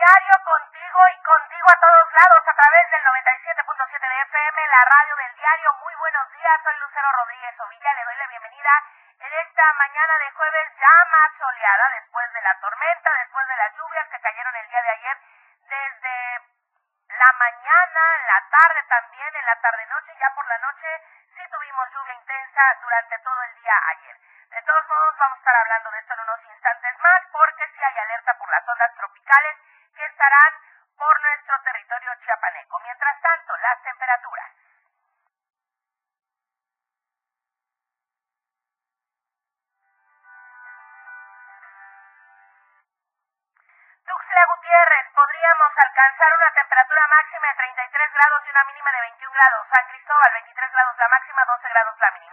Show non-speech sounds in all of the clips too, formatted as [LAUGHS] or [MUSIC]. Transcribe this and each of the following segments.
diario contigo y contigo a todos lados a través del 97.7 de FM, la radio del diario. Muy buenos días, soy Lucero Rodríguez Ovilla, le doy la bienvenida en esta mañana de jueves ya más soleada después de la tormenta, después de las lluvias que cayeron el día de ayer, desde la mañana, en la tarde también, en la tarde-noche, ya por la noche sí tuvimos lluvia intensa durante todo el día ayer. De todos modos, vamos a estar hablando de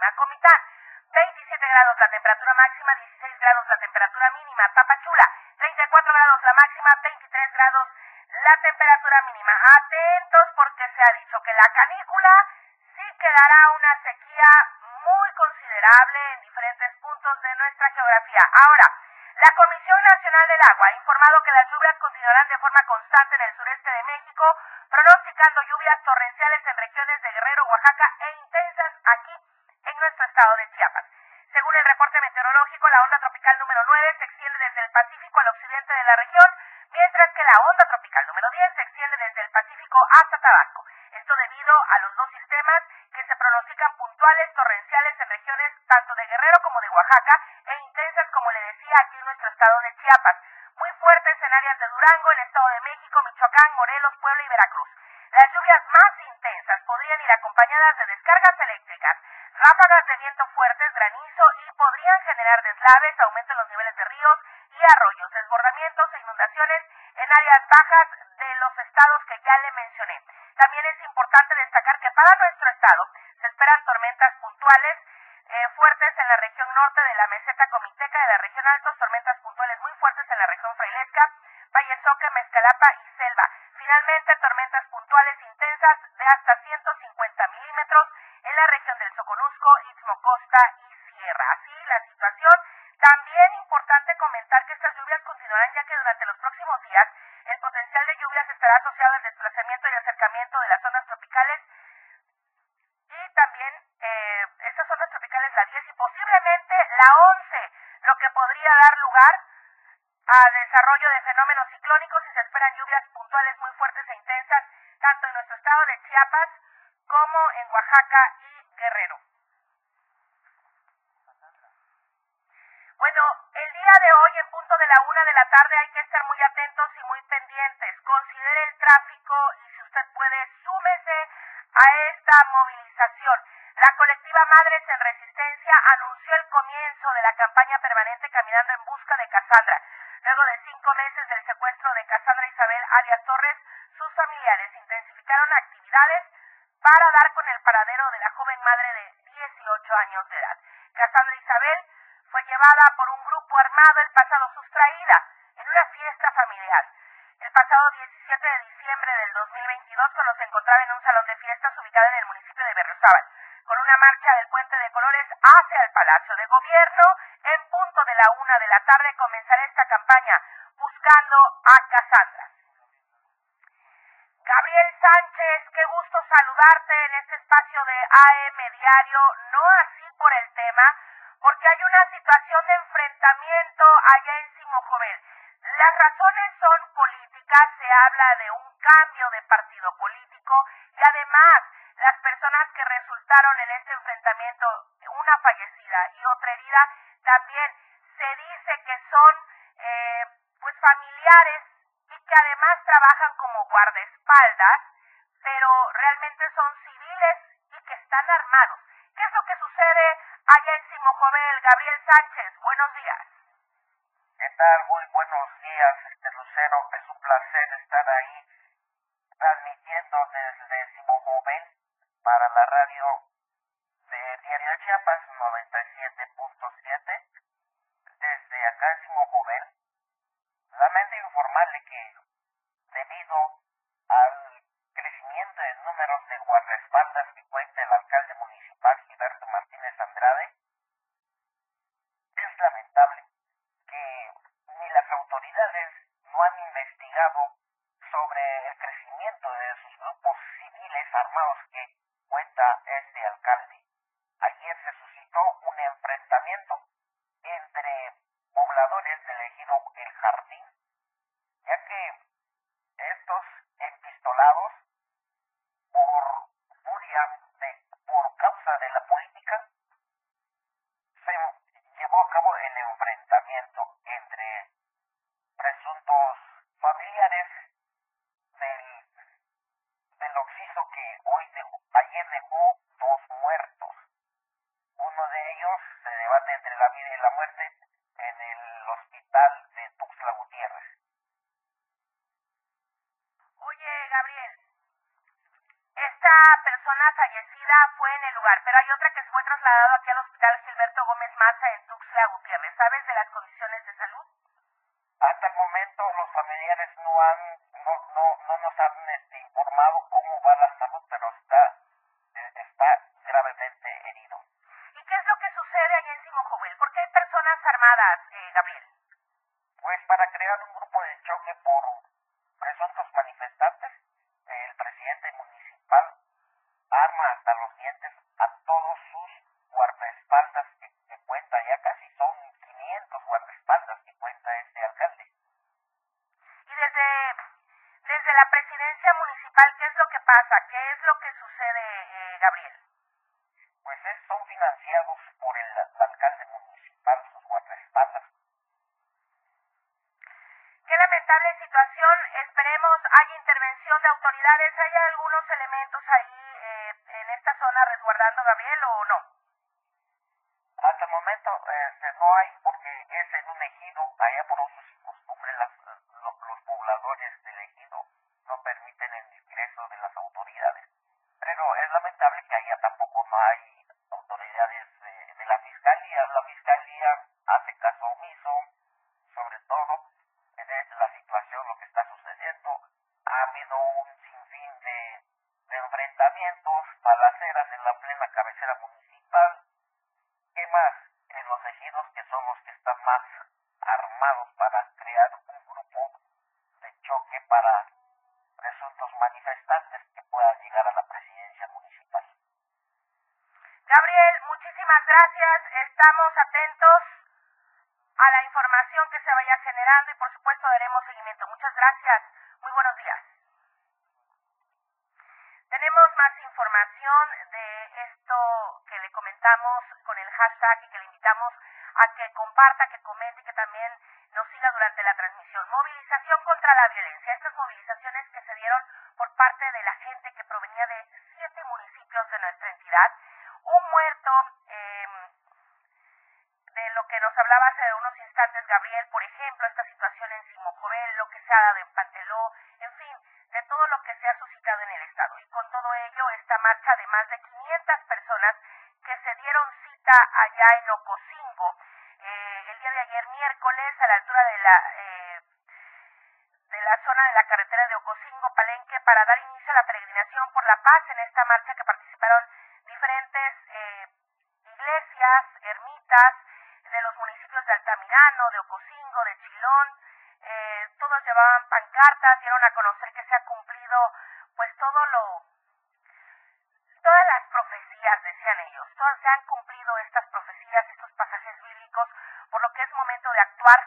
mínima. Comitán, 27 grados la temperatura máxima, 16 grados la temperatura mínima. Tapachula, 34 grados la máxima, 23 grados la temperatura mínima. Atentos porque se ha dicho que la canícula sí quedará una sequía muy considerable en diferentes puntos de nuestra geografía. Ahora, la Comisión Nacional del Agua ha informado que las lluvias continuarán de forma constante en el sureste de México, pronosticando lluvias torrenciales en regiones de Guerrero, Oaxaca e intensas aquí en nuestro estado de Chiapas. Según el reporte meteorológico, la onda tropical número 9 se extiende desde el Pacífico al occidente de la región, mientras que la onda tropical número 10 se extiende desde el Pacífico hasta Tabasco. Esto debido a los dos sistemas que se pronostican puntuales torrenciales en regiones tanto de Guerrero como de Oaxaca e intensas, como le decía, aquí en nuestro estado de Chiapas. Muy fuertes en áreas de Durango, el Estado de México, Michoacán, Morelos, Puebla y Veracruz. Las lluvias más intensas podrían ir acompañadas de descargas eléctricas, ráfagas de viento fuertes, granizo y podrían generar deslaves, aumento en los niveles de ríos y arroyos, desbordamientos e inundaciones en áreas bajas de los estados que ya le mencioné. También es importante destacar que para nuestro estado se esperan tormentas puntuales eh, fuertes en la región norte de la meseta comiteca de la región altos, tormentas puntuales muy fuertes en la región frailesca, Valle Soque, Mezcalapa y asociado al desplazamiento y acercamiento de las zonas tropicales. Y también eh, estas zonas tropicales la 10 y posiblemente la 11, lo que podría dar lugar a desarrollo de fenómenos ciclónicos y se esperan lluvias puntuales muy fuertes e intensas tanto en nuestro estado de Chiapas como en Oaxaca y Guerrero. Bueno, el día de hoy en punto de la una de la tarde hay que estar muy atentos y muy pendientes. Considere el tráfico y si usted puede, súmese a esta movilización. La colectiva Madres en Resistencia anunció el comienzo de la campaña permanente Caminando en Busca de Casandra. Luego de cinco meses del secuestro de Casandra Isabel Arias Torres, sus familiares intensificaron actividades para dar con el paradero de la joven madre de 18 años de edad. Casandra Isabel fue llevada por un grupo armado el pasado sustraída en una fiesta familiar. El pasado 17 de diciembre del 2022, cuando se encontraba en un salón de fiestas ubicado en el municipio de Berriozábal, con una marcha del Puente de Colores hacia el Palacio de Gobierno, en punto de la una de la tarde comenzará esta campaña buscando a Casandra. Gabriel Sánchez, qué gusto saludarte en este espacio de AM Diario, no así por el tema, porque hay una situación de enfrentamiento allá en Simojovel. Las razones son políticas, se habla de un cambio de partido político y además las personas que resultaron en este enfrentamiento, una fallecida y otra herida, también se dice que son eh, pues familiares y que además trabajan como guardaespaldas, pero realmente son civiles y que están armados. ¿Qué es lo que sucede allá en Simojovel? Gabriel Sánchez, buenos días. Sobre el crecimiento de sus grupos civiles armados que ¿Hay algunos elementos ahí eh, en esta zona resguardando, Gabriel, o no? Hasta el momento este, no hay porque es en un ejido, allá por usos y costumbres las- lo- los pobladores del ejido no permiten el ingreso de las autoridades. Pero es lamentable que allá tampoco no hay autoridades de, de la fiscalía. La fiscalía hace caso omiso, sobre todo en la situación, lo que está sucediendo. Ha habido un sinfín de, de enfrentamientos, balaceras en la plena cabecera municipal. ¿Qué más? En los ejidos que son los que están más armados para crear un grupo de choque para presuntos manifestantes que puedan llegar a la presidencia municipal. Gabriel, muchísimas gracias. Estamos atentos a la generando y por supuesto daremos seguimiento. Muchas gracias. Muy buenos días. Tenemos más información de esto que le comentamos con el hashtag y que le invitamos a que comparta, que comente y que también nos siga durante la transmisión. Movilización contra la violencia. Estas movilizaciones que se dieron por parte de la gente que provenía de siete municipios de nuestra entidad. Un muerto, eh, de lo que nos hablaba hace unos instantes Gabriel, por ejemplo, esta situación en Simojovel, lo que se ha dado en Panteló, en fin, de todo lo que se ha suscitado en el Estado. Y con todo ello, esta marcha de más de 500 personas que se dieron cita allá en Ocosingo, eh, el día de ayer miércoles, a la altura de la... Eh, de la zona de la carretera de Ocosingo, Palenque, para dar inicio a la peregrinación por la paz en esta marcha que participaron diferentes eh, iglesias, ermitas de los municipios de Altamirano, de Ocosingo, de Chilón, eh, todos llevaban pancartas, dieron a conocer que se ha cumplido pues todo lo, todas las profecías, decían ellos, todas se han cumplido estas pasajes bíblicos, por lo que es momento de actuar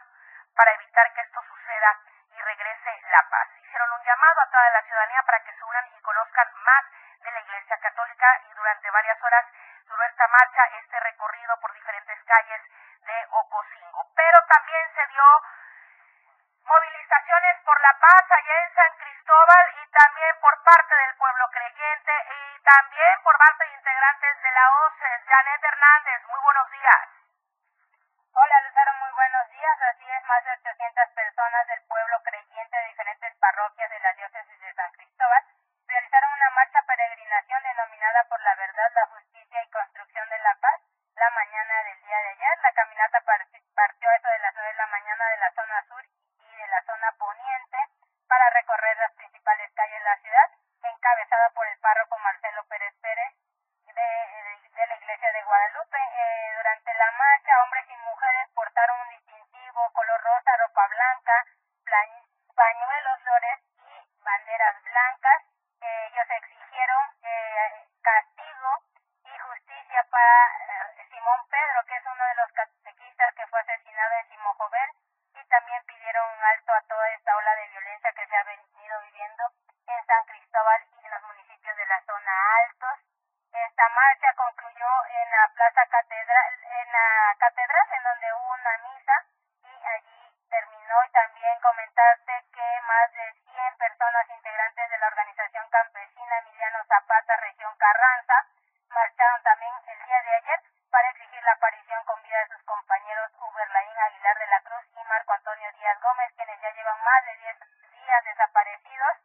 para evitar que esto suceda y regrese la paz. Hicieron un llamado a toda la ciudadanía para que se unan y conozcan más de la Iglesia Católica y durante varias horas duró esta marcha, este recorrido por diferentes calles de Ocosingo. Pero también se dio movilizaciones por la paz allá en San Cristóbal y también por parte del pueblo creyente y también por parte de marcharon también el día de ayer para exigir la aparición con vida de sus compañeros Uberlaín Aguilar de la Cruz y Marco Antonio Díaz Gómez, quienes ya llevan más de 10 días desaparecidos.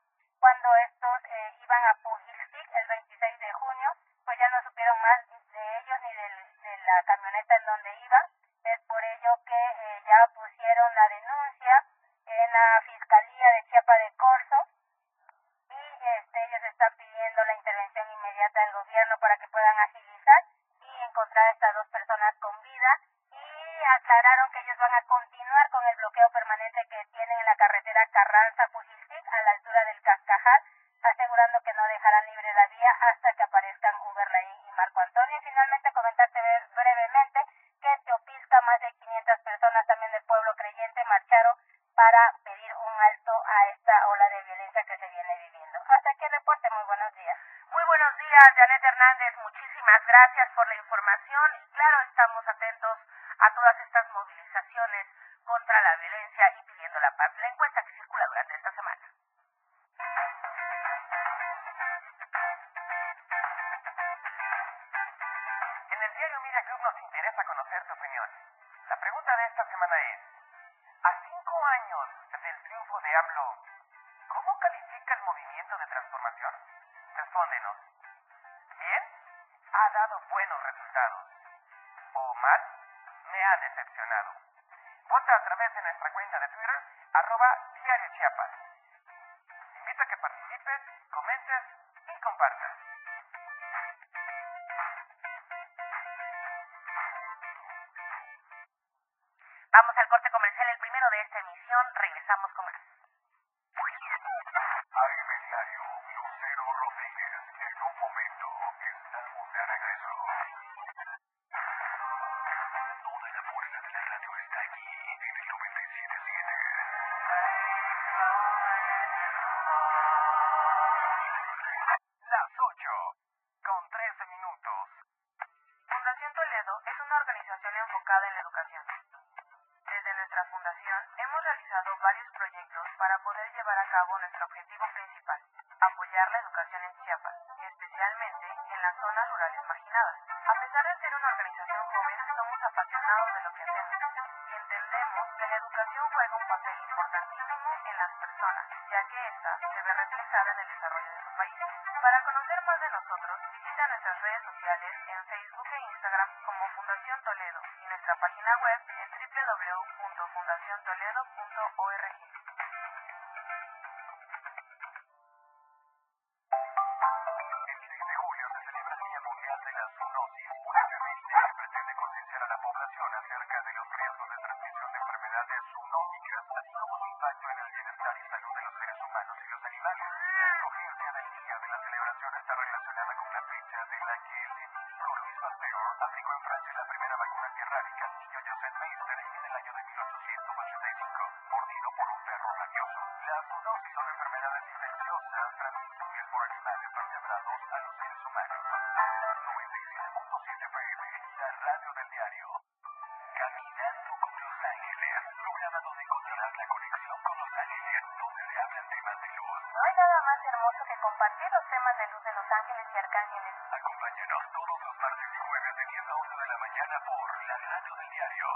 Vamos al corte comercial, el primero de esta emisión. Regresamos con más. Para conocer más de nosotros, visita nuestras redes sociales en Facebook e Instagram como Fundación Toledo y nuestra página web en www.fundaciontoledo.com. Estas son enfermedades infecciosas transmitibles por animales vertebrados a los seres humanos. 97.7 FM, la radio del diario. Caminando con Los Ángeles, un programa donde encontrarás la conexión con Los Ángeles, donde se hablan temas de luz. No hay nada más hermoso que compartir los temas de luz de Los Ángeles y Arcángeles. Acompáñanos todos los martes y jueves de 10 a 11 de la mañana por la radio del diario.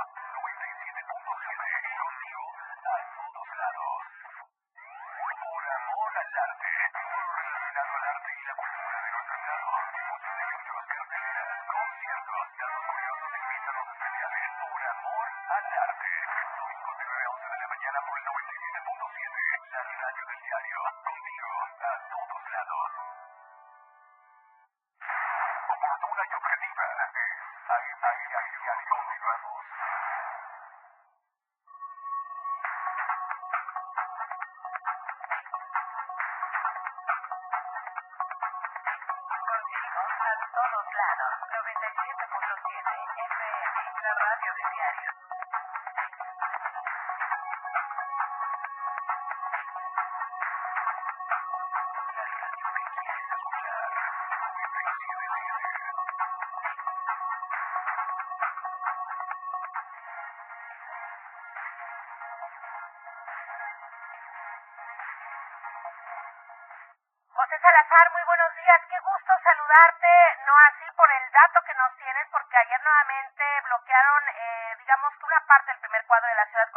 Salazar, muy buenos días. Qué gusto saludarte, no así por el dato que nos tienes, porque ayer nuevamente bloquearon, eh, digamos que una parte del primer cuadro de la ciudad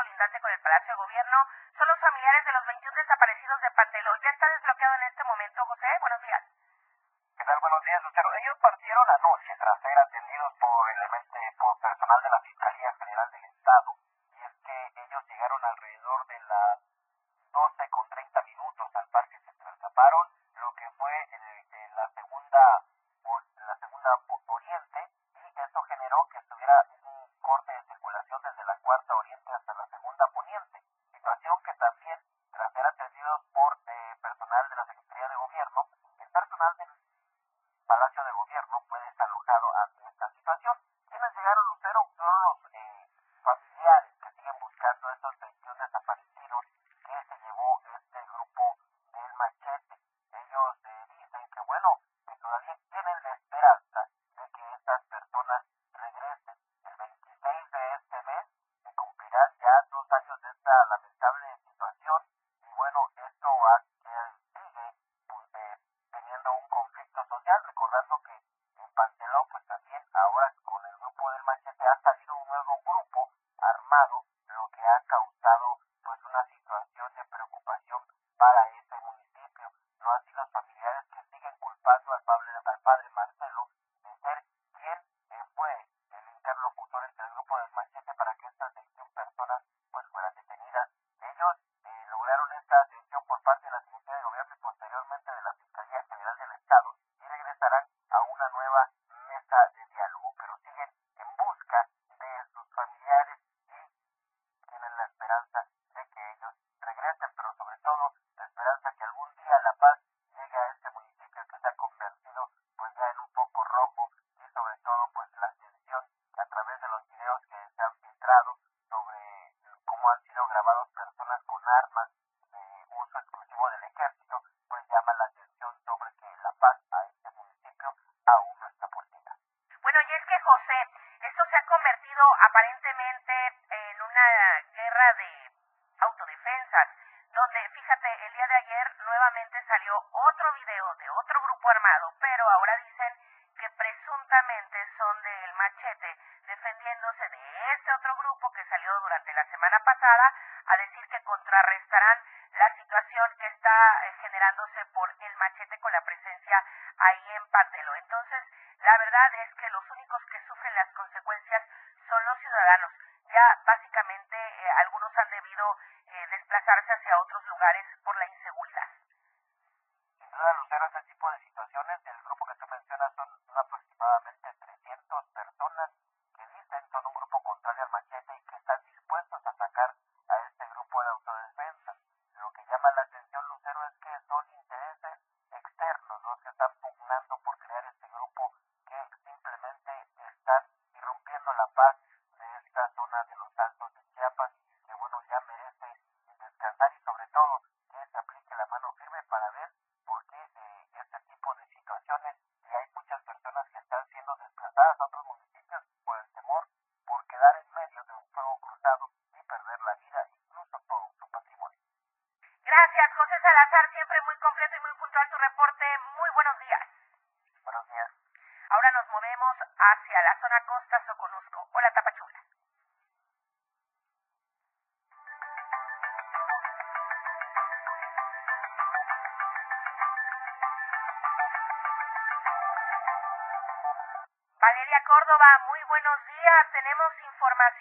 son del machete, defendiéndose de este otro grupo que salió durante la semana pasada a decir que contrarrestarán la situación que está eh, generándose por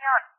Señor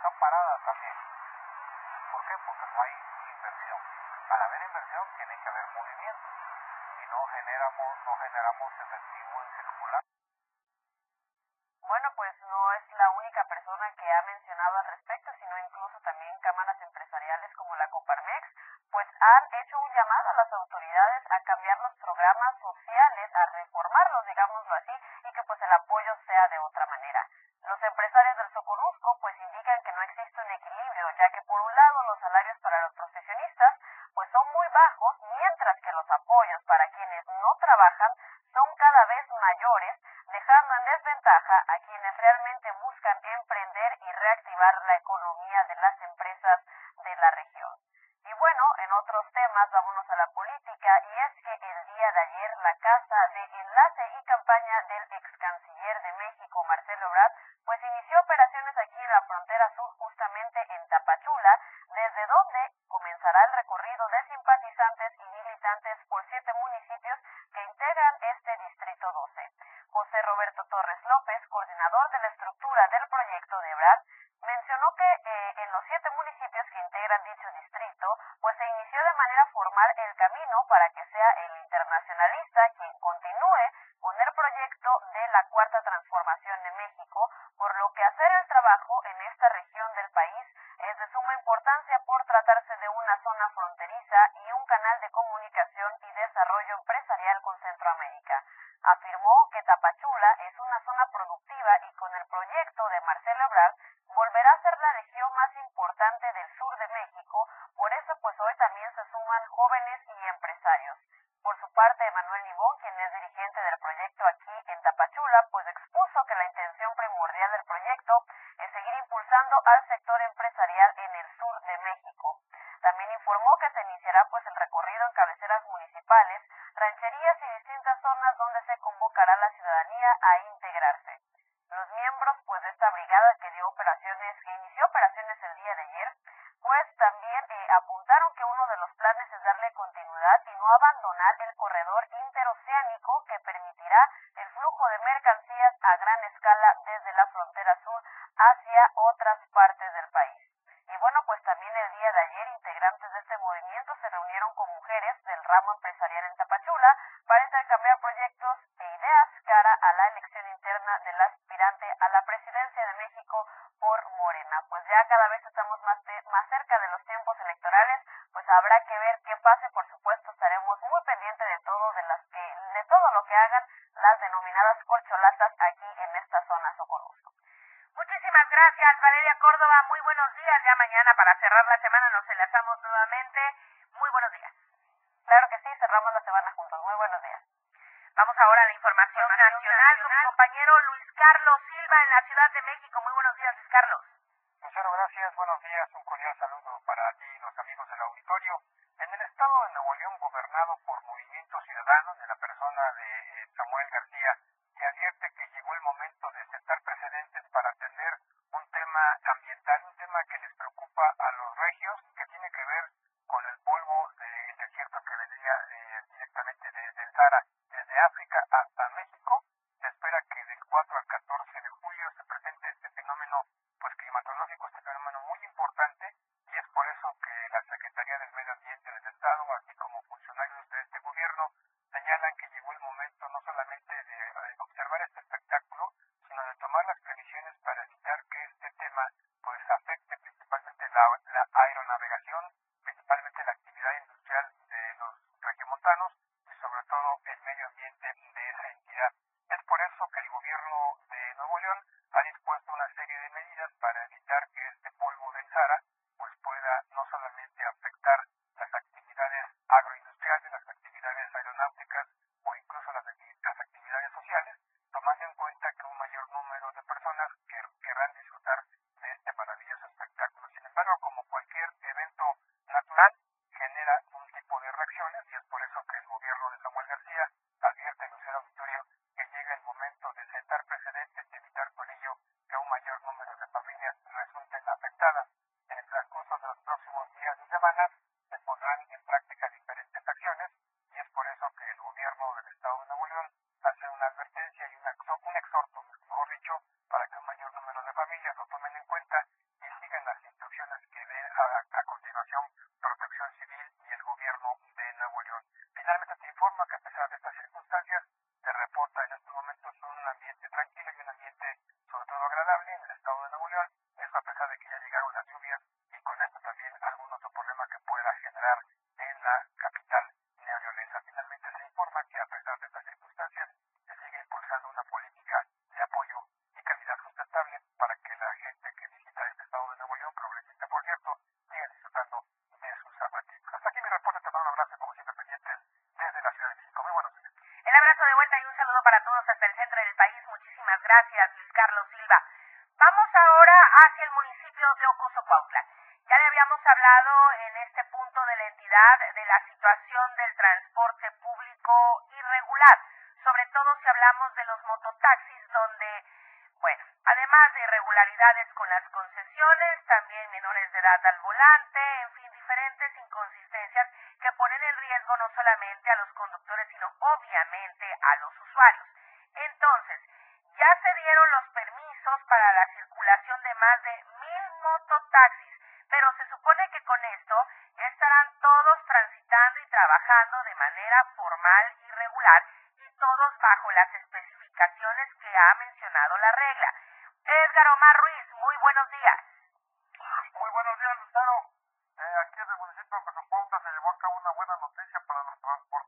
están paradas también. ¿Por qué? Porque no hay inversión. Al haber inversión tiene que haber movimiento y no generamos, no generamos efectivo en circular. Bueno, pues no es la única persona que ha mencionado al respecto, sino incluso también cámaras empresariales como la Coparmex, pues han hecho un llamado a las autoridades del ex canciller de México, Marcelo Brad, base, por supuesto, estaremos muy pendientes de todo, de las que, de todo lo que hagan las denominadas corcholatas aquí en esta zona Socorroso. Muchísimas gracias, Valeria Córdoba. Muy buenos días. Ya mañana para cerrar la semana nos enlazamos nuevamente. Muy buenos días. Claro que sí, cerramos la semana juntos. Muy buenos días. Vamos ahora a la información, nacional, nacional con mi compañero Luis Carlos Silva en la Ciudad de México. Muy buenos días, Luis Carlos. al volante, en fin, diferentes inconsistencias que ponen en riesgo no solamente a los conductores, sino obviamente a los usuarios. Entonces, ya se dieron los permisos para la circulación de más de mil mototaxis, pero se supone que con esto ya estarán todos transitando y trabajando de manera formal noticia para los.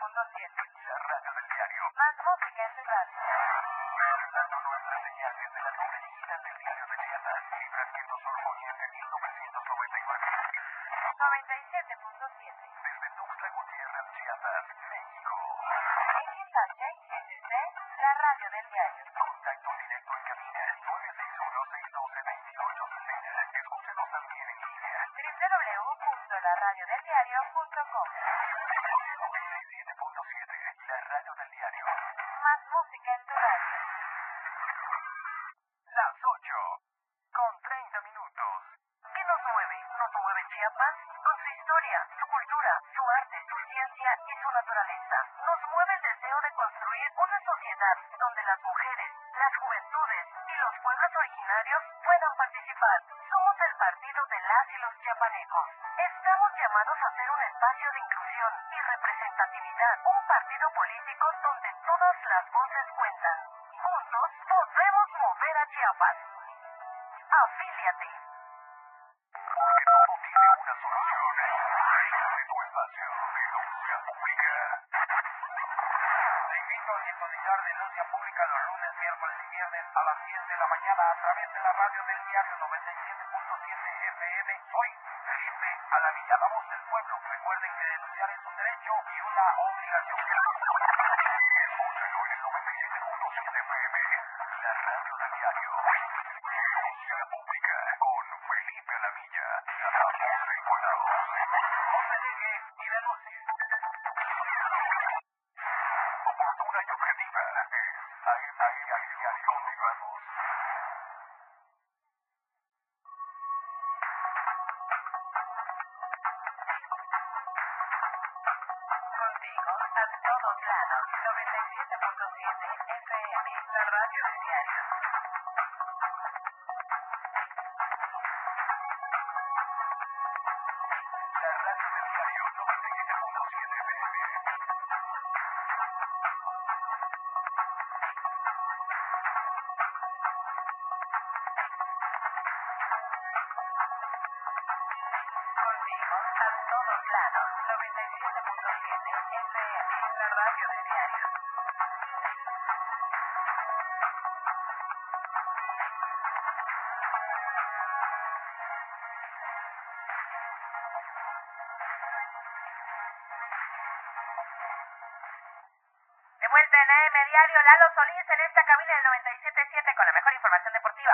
La radio del diario. Más música en tu radio. Presentando nuestra señal desde la torre digital del diario de Chiapas, Libra Poniente 1999. 97.7. Desde Tuxtla Gutiérrez, Chiapas, México. XHSC, la radio del diario. Contacto directo en cabina 961-612-2860. Escúchenos también en línea. www.laradiodeldiario.com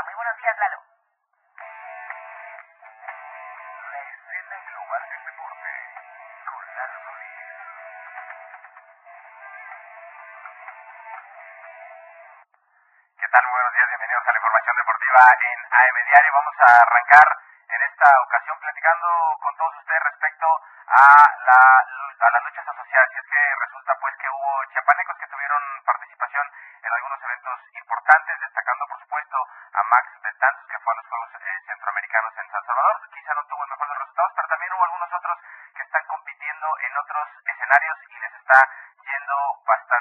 Muy buenos días, Lalo. La escena global del deporte con Lalo Solís. ¿Qué tal? Muy buenos días, bienvenidos a la información deportiva en AM Diario. Vamos a arrancar en esta ocasión platicando con todos ustedes respecto a la, a la lucha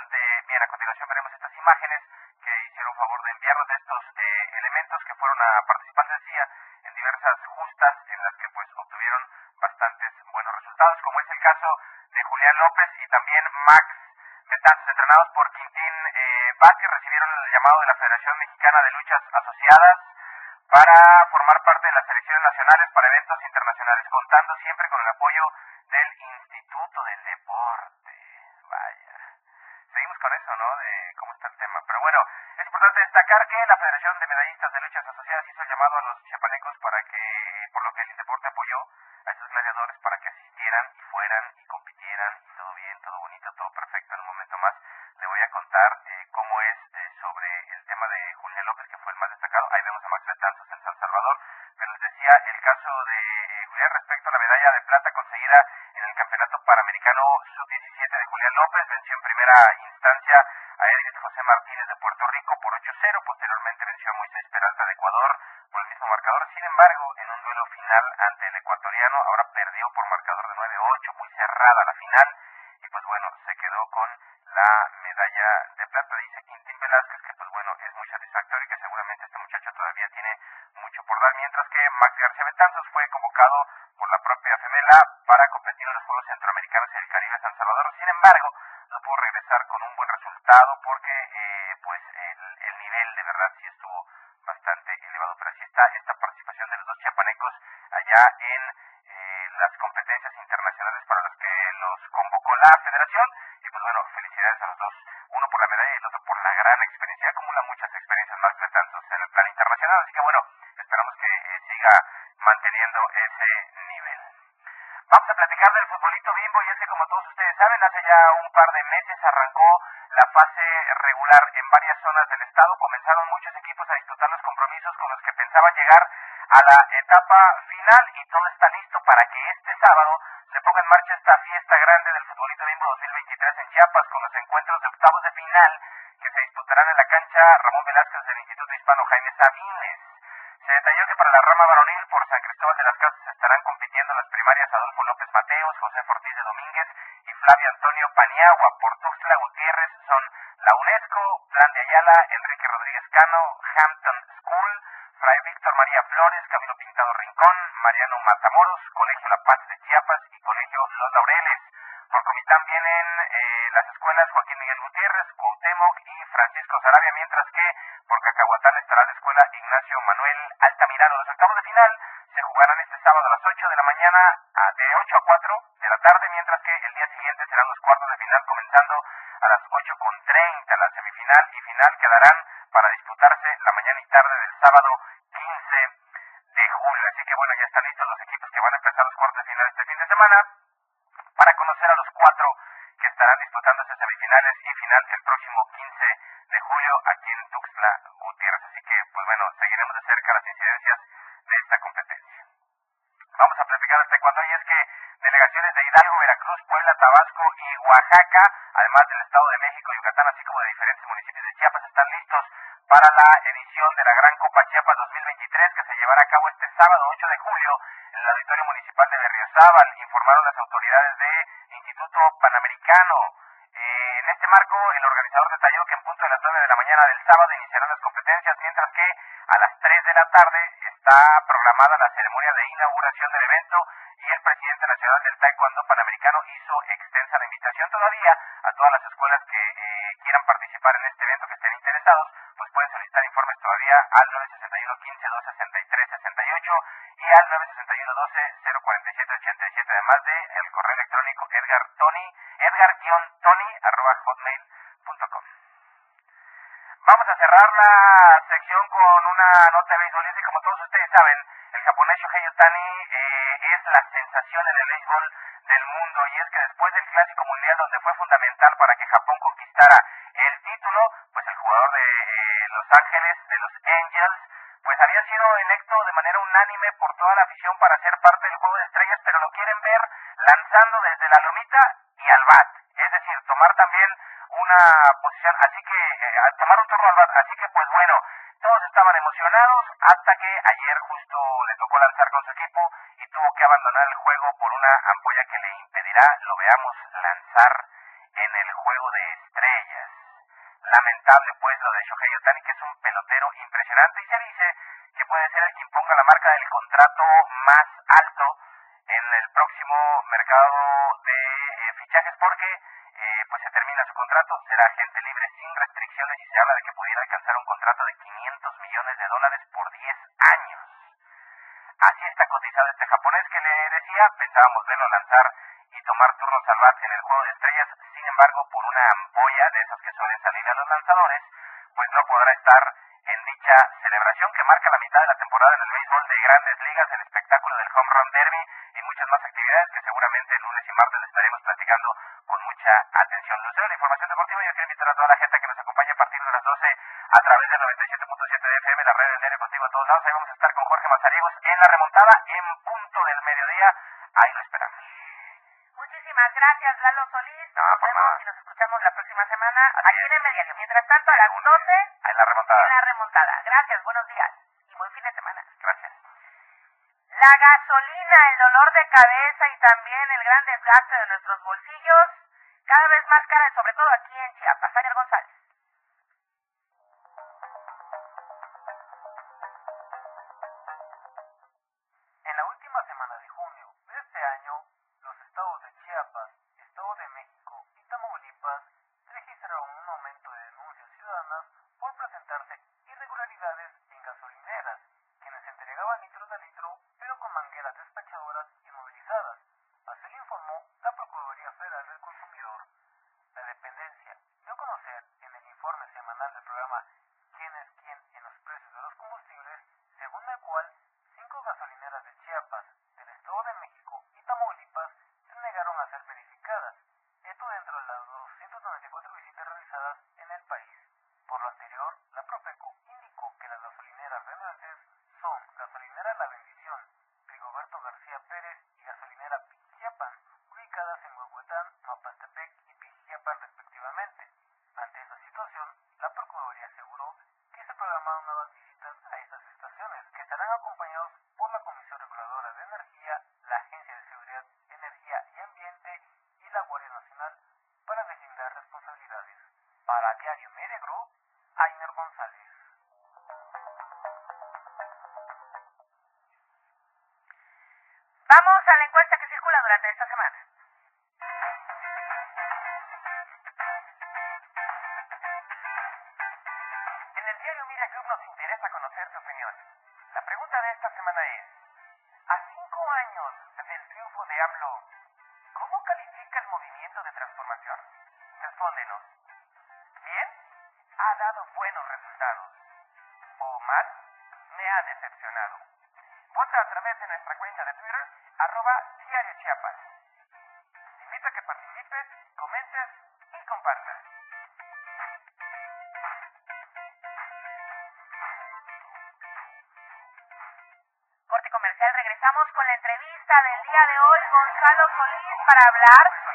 Este, bien. A continuación veremos estas imágenes que hicieron favor de enviarnos de estos eh, elementos que fueron a participar del CIA en diversas justas en las que pues obtuvieron bastantes buenos resultados, como es el caso de Julián López y también Max Betanzos, entrenados por Quintín eh, Vázquez, recibieron el llamado de la Federación Mexicana de Luchas Asociadas Asociación de Medallistas de Luchas Asociadas hizo el llamado a los manteniendo ese nivel. Vamos a platicar del futbolito bimbo y es que como todos ustedes saben, hace ya un par de meses arrancó la fase regular en varias zonas del estado. Comenzaron muchos equipos a disputar los compromisos con los que pensaban llegar a la etapa final y todo está listo para que este sábado se ponga en marcha esta fiesta grande del futbolito bimbo 2023 en Chiapas con los encuentros de octavos de final que se disputarán en la cancha Ramón Velázquez del Instituto Hispano Jaime Sabines. Para disputarse la mañana y tarde del sábado 15 de julio. Así que bueno, ya están listos los equipos que van a empezar los cuartos de final este fin de semana para conocer a los cuatro que estarán disputándose semifinales y final el próximo 15 de julio aquí en Tuxtla Gutiérrez. Así que, pues bueno, seguiremos de cerca las incidencias de esta competencia. Vamos a platicar de taekwondo y es que delegaciones de Hidalgo, Veracruz, Puebla, Tabasco y Oaxaca, además del Estado de México, sábado 8 de julio en el Auditorio Municipal de Berriozábal, informaron las autoridades de Instituto Panamericano. Eh, en este marco, el organizador detalló que en punto de las 9 de la mañana del sábado iniciarán las competencias, mientras que a las 3 de la tarde está programada la ceremonia de inauguración del evento y el presidente nacional del Taekwondo Panamericano hizo extensa la invitación todavía a todas las escuelas que eh, quieran participar en este evento, que estén interesados, pues pueden solicitar informes todavía al 961 15 263 68 y al 961 12 047 87, además de el correo electrónico edgar tony edgar-tony arroba hotmail.com. Vamos a cerrar la sección con una nota de béisbol y como todos ustedes saben, el japonés Shohei Otani eh, es la sensación en el béisbol del mundo y es que después del Clásico Mundial donde fue fundamental para que Japón conquistara el título, pues el jugador de eh, Los Ángeles, de los Angels, pues había sido electo de manera unánime por toda la afición para ser parte del Juego de Estrellas, pero lo quieren ver lanzando desde la lomita y al bat, es decir, tomar también una posición, así que eh, tomar un turno al bat, así que pues bueno, todos estaban emocionados hasta que ayer justo le tocó lanzar con su equipo y tuvo que abandonar el juego por una ampolla que lo veamos, lanzar en el juego de estrellas. Lamentable pues lo de Shohei Otani, que es un pelotero impresionante y se dice que puede ser el que imponga la marca del contrato más alto en el próximo mercado de eh, fichajes porque eh, pues se termina su contrato, será agente libre sin restricciones y se habla de que pudiera alcanzar un contrato de 500 millones de dólares por 10 años. Así está cotizado este japonés que le decía, pensábamos verlo lanzar y tomar turnos al bat en el juego de estrellas, sin embargo, por una ampolla de esas que suelen salir a los lanzadores, pues no podrá estar en dicha celebración que marca la mitad de la temporada en el béisbol de grandes ligas, el espectáculo del Home Run Derby y muchas más actividades que seguramente el lunes y martes le estaremos platicando con mucha atención. Lucero, la información deportiva, yo quiero invitar a toda la gente que nos acompañe a partir de las 12 a través del 97.7 de FM, la red del diario contigo a todos lados. Ahí vamos a estar con Jorge Mazariegos en la remontada en punto del mediodía. Ahí lo esperamos. Muchísimas gracias, Lalo Solís. No, nos vemos nada. y nos escuchamos la próxima semana Así aquí es. en el Mediario. Mientras tanto, a las 12 En la remontada. en la remontada. Gracias, buenos días y buen fin de semana. Gracias. La gasolina, el dolor de cabeza y también el gran desgaste de nuestros bolsillos, Para Diario Medegru, Ainer González. Vamos a la encuesta que circula durante esta semana. En el diario Mira Club nos interesa conocer tu opinión. La pregunta de esta semana es, a cinco años del triunfo de AMLO, decepcionado. Vota a través de nuestra cuenta de Twitter, arroba Diario Chiapas. Te invito a que participes, comentes y compartas. Corte comercial, regresamos con la entrevista del día de hoy. Gonzalo Solís para hablar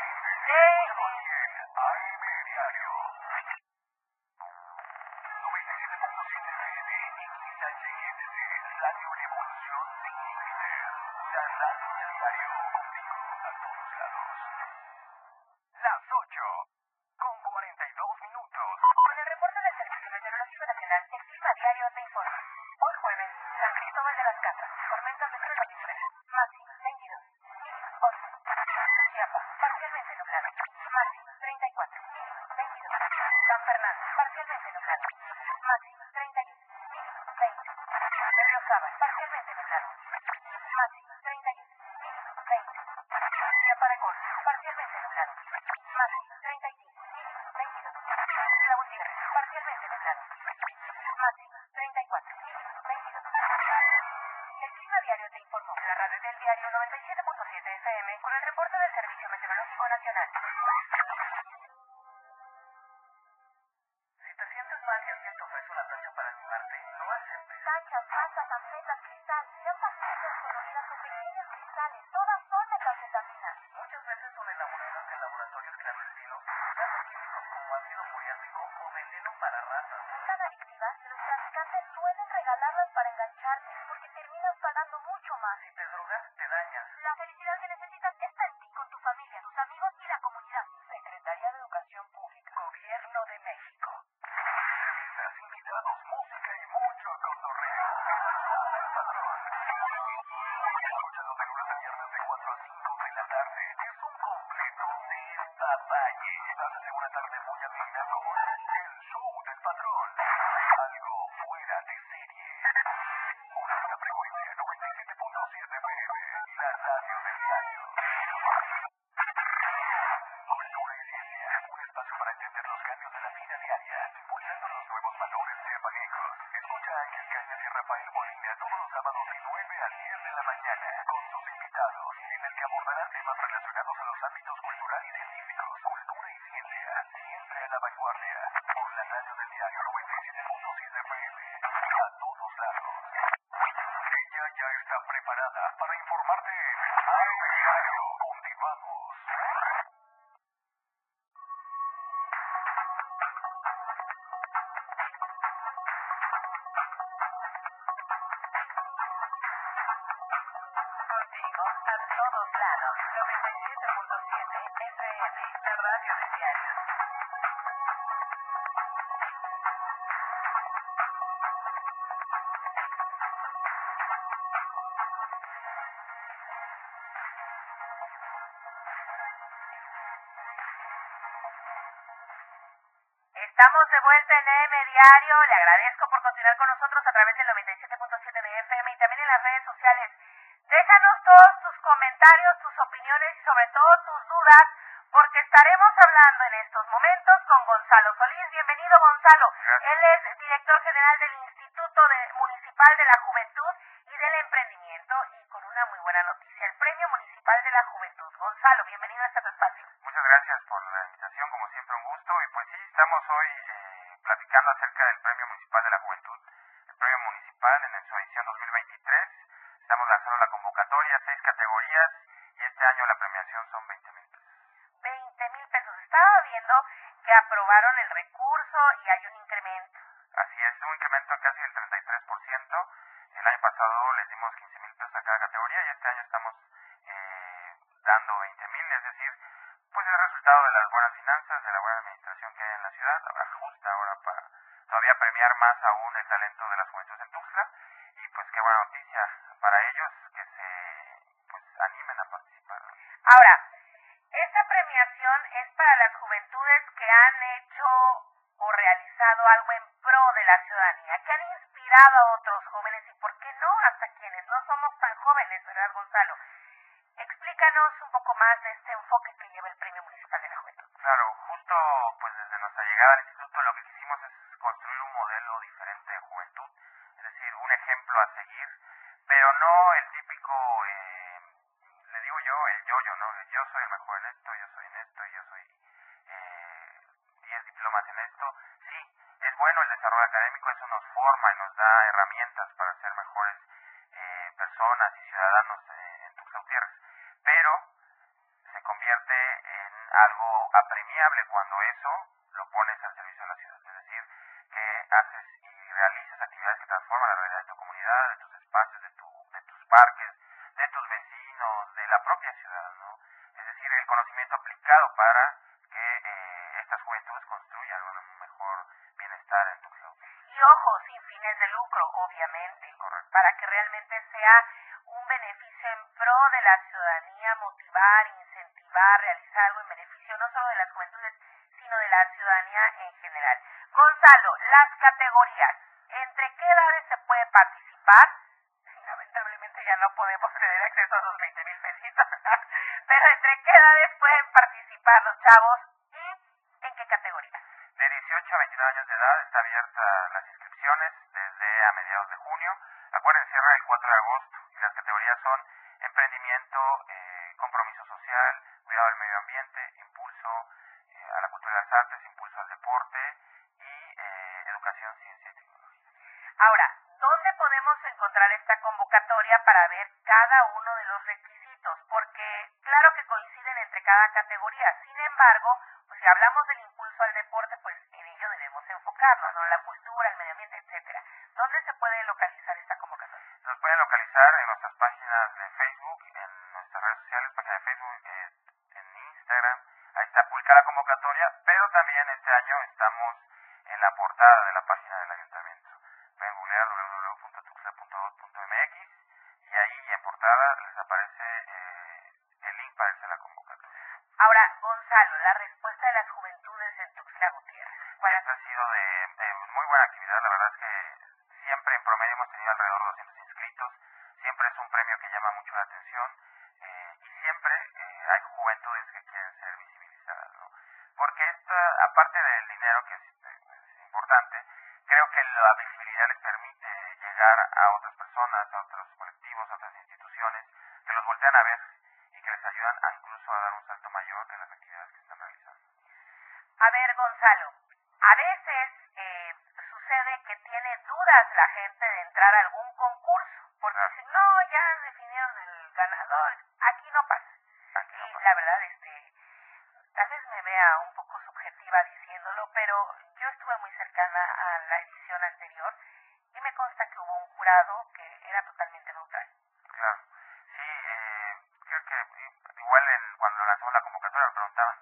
la radio del diario 97.7 FM con el reporte del Servicio Meteorológico Nacional. Estamos de vuelta en EM Diario. Le agradezco por continuar con nosotros a través del 97.7 de FM y también en las redes sociales. Déjanos todos tus comentarios, tus opiniones y sobre todo tus dudas, porque estaremos hablando en estos momentos con Gonzalo Solís. Bienvenido, Gonzalo. Él es aprobaron el recurso y hay un incremento. Así es, un incremento casi del 33%. El año pasado les dimos 15 mil pesos a cada categoría y este año estamos eh, dando 20 mil, es decir, pues es resultado de las buenas finanzas, de la buena administración que hay en la ciudad. Justa ahora para todavía premiar más aún el talento de las juventudes en Tuxtla y pues qué buena noticia para ellos que se pues animen a participar. Ahora, esta premiación es para las juventudes que han hecho o realizado algo en pro de la ciudadanía, que a otros jóvenes y por qué no hasta quienes no somos tan jóvenes, ¿verdad, Gonzalo? Explícanos un poco más de este enfoque que lleva el Premio Municipal de la Juventud. Claro, justo pues desde nuestra llegada al instituto lo que quisimos es construir un modelo diferente de juventud, es decir, un ejemplo a seguir, pero no el típico, eh, le digo yo, el yo-yo, ¿no? Yo soy el mejor en esto, yo soy eh, 10 diplomas en esto. Sí, es bueno el desarrollo académico, eso nos forma y nos herramientas para ser mejores eh, personas y ciudadanos eh, en Tuxtla Gutiérrez, pero se convierte en algo apremiable cuando eso lo pones al servicio de la ciudad. Es decir, que haces y realizas actividades que transforman la realidad de tu comunidad, de tus espacios, de, tu, de tus parques, de tus vecinos, de la propia ciudad, ¿no? Es decir, el conocimiento aplicado para que eh, estas juventudes construyan un mejor bienestar en Tuxtla Gutiérrez. Y ojo, sin fines de lucro, obviamente, Correcto. para que realmente sea un beneficio en pro de la motivar, incentivar, realizar algo en beneficio no solo de las juventudes, sino de la ciudadanía en general. Gonzalo, las categorías, ¿entre qué edades se puede participar? Lamentablemente ya no podemos tener acceso a esos 20 mil pesitos, [LAUGHS] pero ¿entre qué edades pueden participar los chavos y en qué categorías? De 18 a 29 años de edad está abierta las inscripciones desde a mediados de junio. Acuérdense, cierra el 4 de agosto y las categorías son emprendimiento, eh, compromiso social, cuidado del medio ambiente, impulso eh, a la cultura y las artes, impulso al deporte y eh, educación, ciencia y tecnología. Ahora, ¿dónde podemos encontrar esta convocatoria para ver cada uno de los requisitos? Porque claro que coinciden entre cada categoría, sin embargo, pues si hablamos del impulso al deporte, pues en ello debemos enfocarnos, ¿no? La cultura, el medio ambiente, etcétera. ¿Dónde se puede localizar esta convocatoria? Nos pueden localizar en nuestras páginas de Facebook, en nuestras redes sociales, página de Facebook, eh, en Instagram. Ahí está publicada la convocatoria, pero también este año estamos en la portada de la página del ayuntamiento. Pueden googlear y ahí en portada les aparece eh, el link para irse a la convocatoria. Ahora, Gonzalo, la respuesta de las juventudes en Tuxtla Gutiérrez. ¿Cuál ha Esta ha sido de eh, muy buena actividad, la verdad es que siempre en promedio hemos tenido alrededor de 200 inscritos, siempre es un premio que llama mucho la atención eh, y siempre eh, hay juventudes que quieren ser visibilizadas, ¿no? Porque esta, aparte del dinero que es, eh, es importante, creo que la visibilidad les permite llegar a otras personas, a otros colectivos, a otras instituciones, que los voltean a ver y que les ayudan a incluso a dar un salto mayor en las actividades que están realizando. A ver, Gonzalo, a veces eh, sucede que tiene dudas la gente de entrar a algún concurso, porque Claro. dicen, no, ya definieron ganador, aquí no pasa. Aquí no Y pasa. la verdad, este, tal vez me vea un poco subjetiva diciéndolo, pero yo estuve muy cercana a la edición anterior y me consta que hubo un jurado que era totalmente neutral. Claro. Sí, eh, creo que i- igual en, cuando lanzamos la convocatoria me preguntaban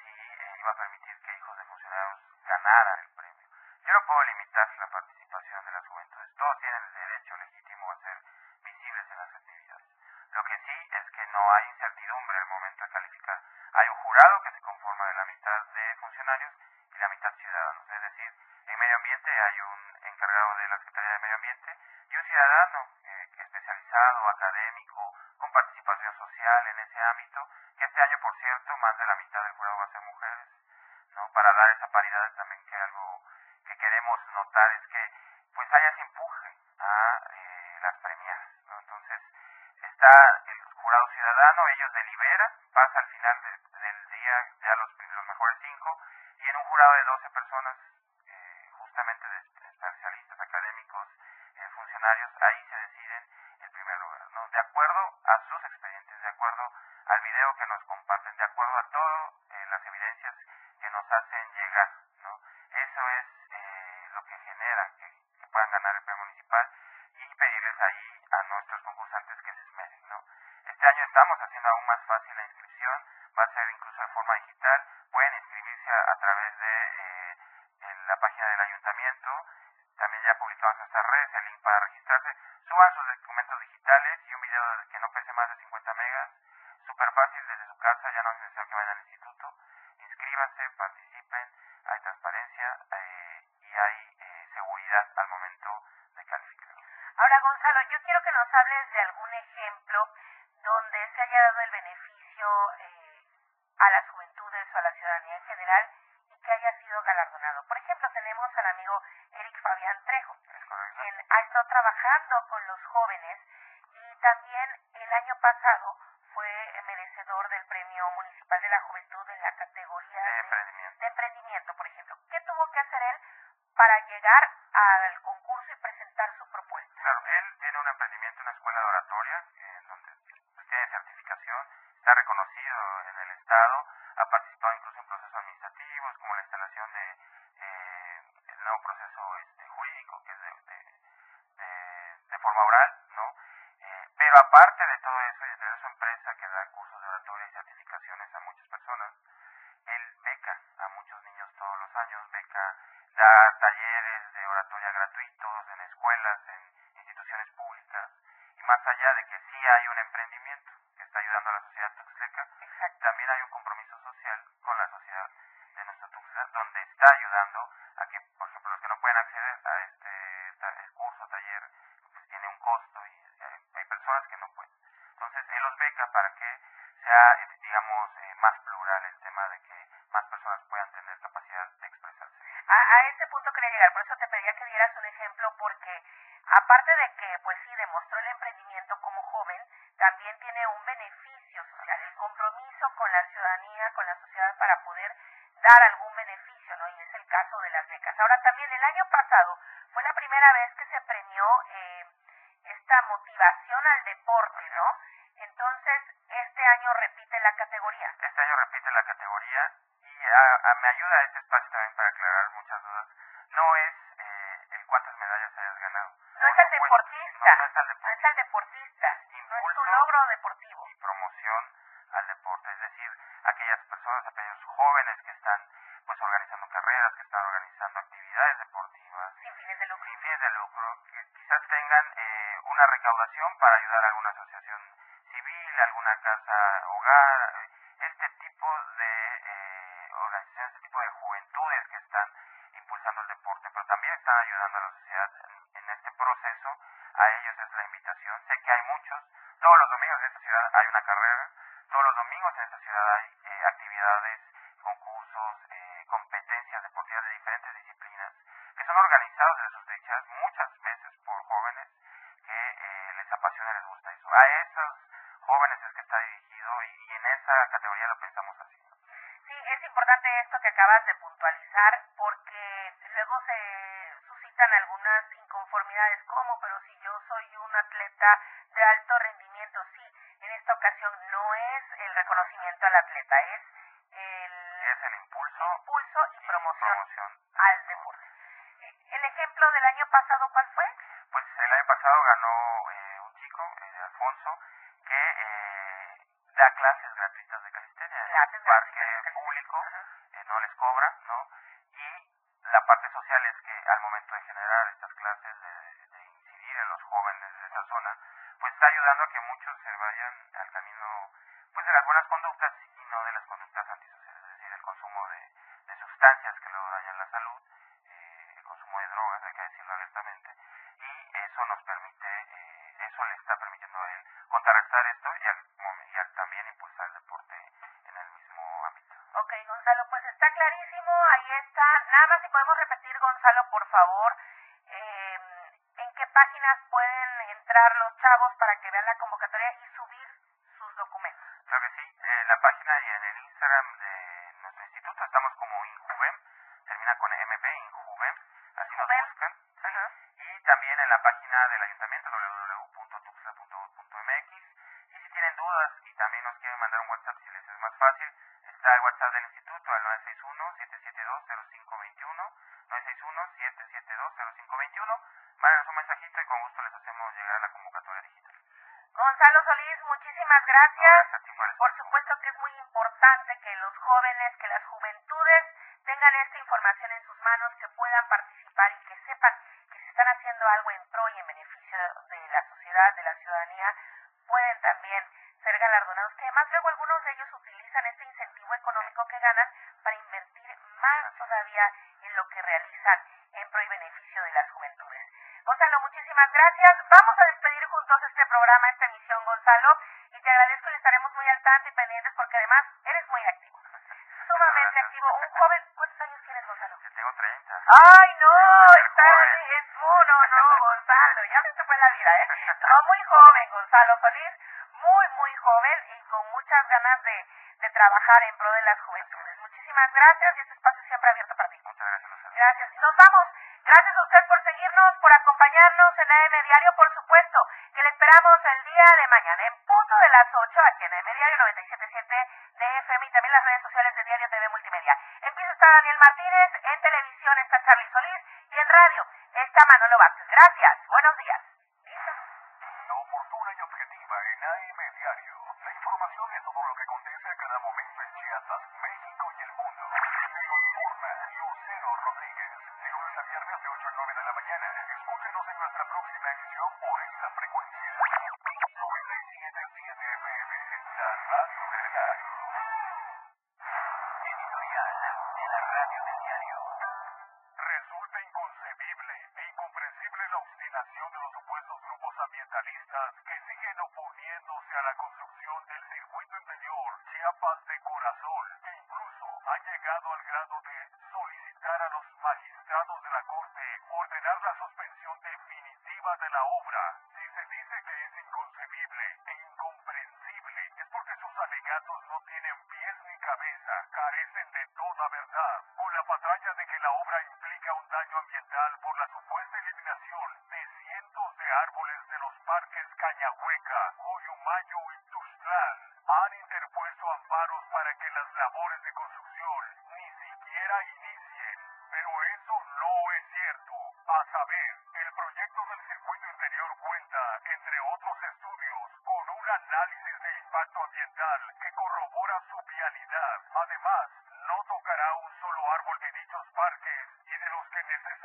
si eh, iba a permitir que hijos de funcionarios ganaran el premio. Yo no puedo limitar la participación de las juventudes. Todos tienen el derecho legítimo a ser visibles en las actividades. Lo que sí es que no hay incertidumbre en el momento de calificar. Hay un jurado que se conforma de la mitad de funcionarios y la mitad ciudadanos. Es decir, en medio ambiente hay un encargado de la Secretaría de Medio Ambiente y un ciudadano eh, que especializado, académico, con participación social en ese ámbito, que este año, por cierto, más de la mitad del jurado va a ser mujeres, ¿no? Para dar esa paridad también que algo que queremos notar es que pues haya ese empuje a eh, las premiadas, ¿no? Entonces, está el jurado ciudadano, ellos deliberan, pasa Gonzalo, yo quiero que nos hables de algún ejemplo donde se haya dado el beneficio eh, a las juventudes o a la ciudadanía en general y que haya sido galardonado. Por ejemplo, tenemos al amigo Eric Fabián Trejo, quien ha estado trabajando con los jóvenes aparte de todo eso y de tener su empresa que da cursos de oratoria y certificaciones a muchas personas, él beca a muchos niños todos los años, beca, da talleres de oratoria gratuito, aparte de que pues una recaudación para ayudar a alguna asociación civil, alguna casa hogar, eh, este tipo de eh, organizaciones, este tipo de juventudes que están impulsando el deporte, pero también están ayudando a los porque luego se suscitan algunas inconformidades, como, pero si yo soy un atleta de alto rendimiento, sí, en esta ocasión no es el reconocimiento al atleta, es el, impulso, impulso y, promoción, promoción, al deporte. El ejemplo del año pasado, ¿cuál fue? vayan al camino pues de las buenas conductas y no de las conductas antisociales, es decir, el consumo de, sustancias que luego dañan la salud, eh, el consumo de drogas, hay que decirlo abiertamente, y eso nos permite, eh, eso le está permitiendo a él contrarrestar esto y al, y también impulsar el deporte en el mismo ámbito. Ok, Gonzalo, pues está clarísimo, ahí está. Nada más si podemos repetir, Gonzalo, por favor, eh, en qué páginas pueden entrar los chavos para gracias. Por supuesto que es muy importante que los jóvenes, que las juventudes tengan esta información en sus manos, que puedan participar y que sepan que si están haciendo algo en pro y en beneficio de la sociedad, de la ciudadanía, pueden también ser galardonados, que además luego algunos de ellos utilizan este incentivo económico que ganan para invertir más todavía en lo que realizan en pro y beneficio de las juventudes. Gonzalo, muchísimas gracias. Vamos a despedir juntos este programa, esta emisión, Gonzalo. Ay, no, está en su, no, no, Gonzalo, ya me fue la vida, ¿eh? No, muy joven, Gonzalo Solís, muy, muy joven y con muchas ganas de, de trabajar en pro de las juventudes. Muchísimas gracias y este espacio siempre abierto para ti. Muchas gracias, Gracias. Nos vamos. Gracias a usted por seguirnos, por acompañarnos en AM Diario, por supuesto, que le esperamos el día de mañana en punto de las 8 aquí en AM Diario 977 de FM y también las redes sociales de Diario TV Multimedia. Empieza está Daniel Martínez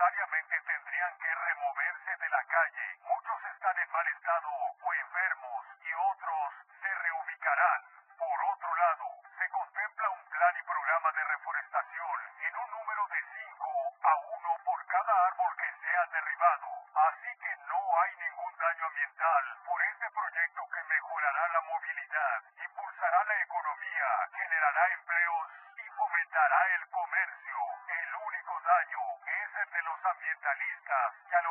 Nadia enough.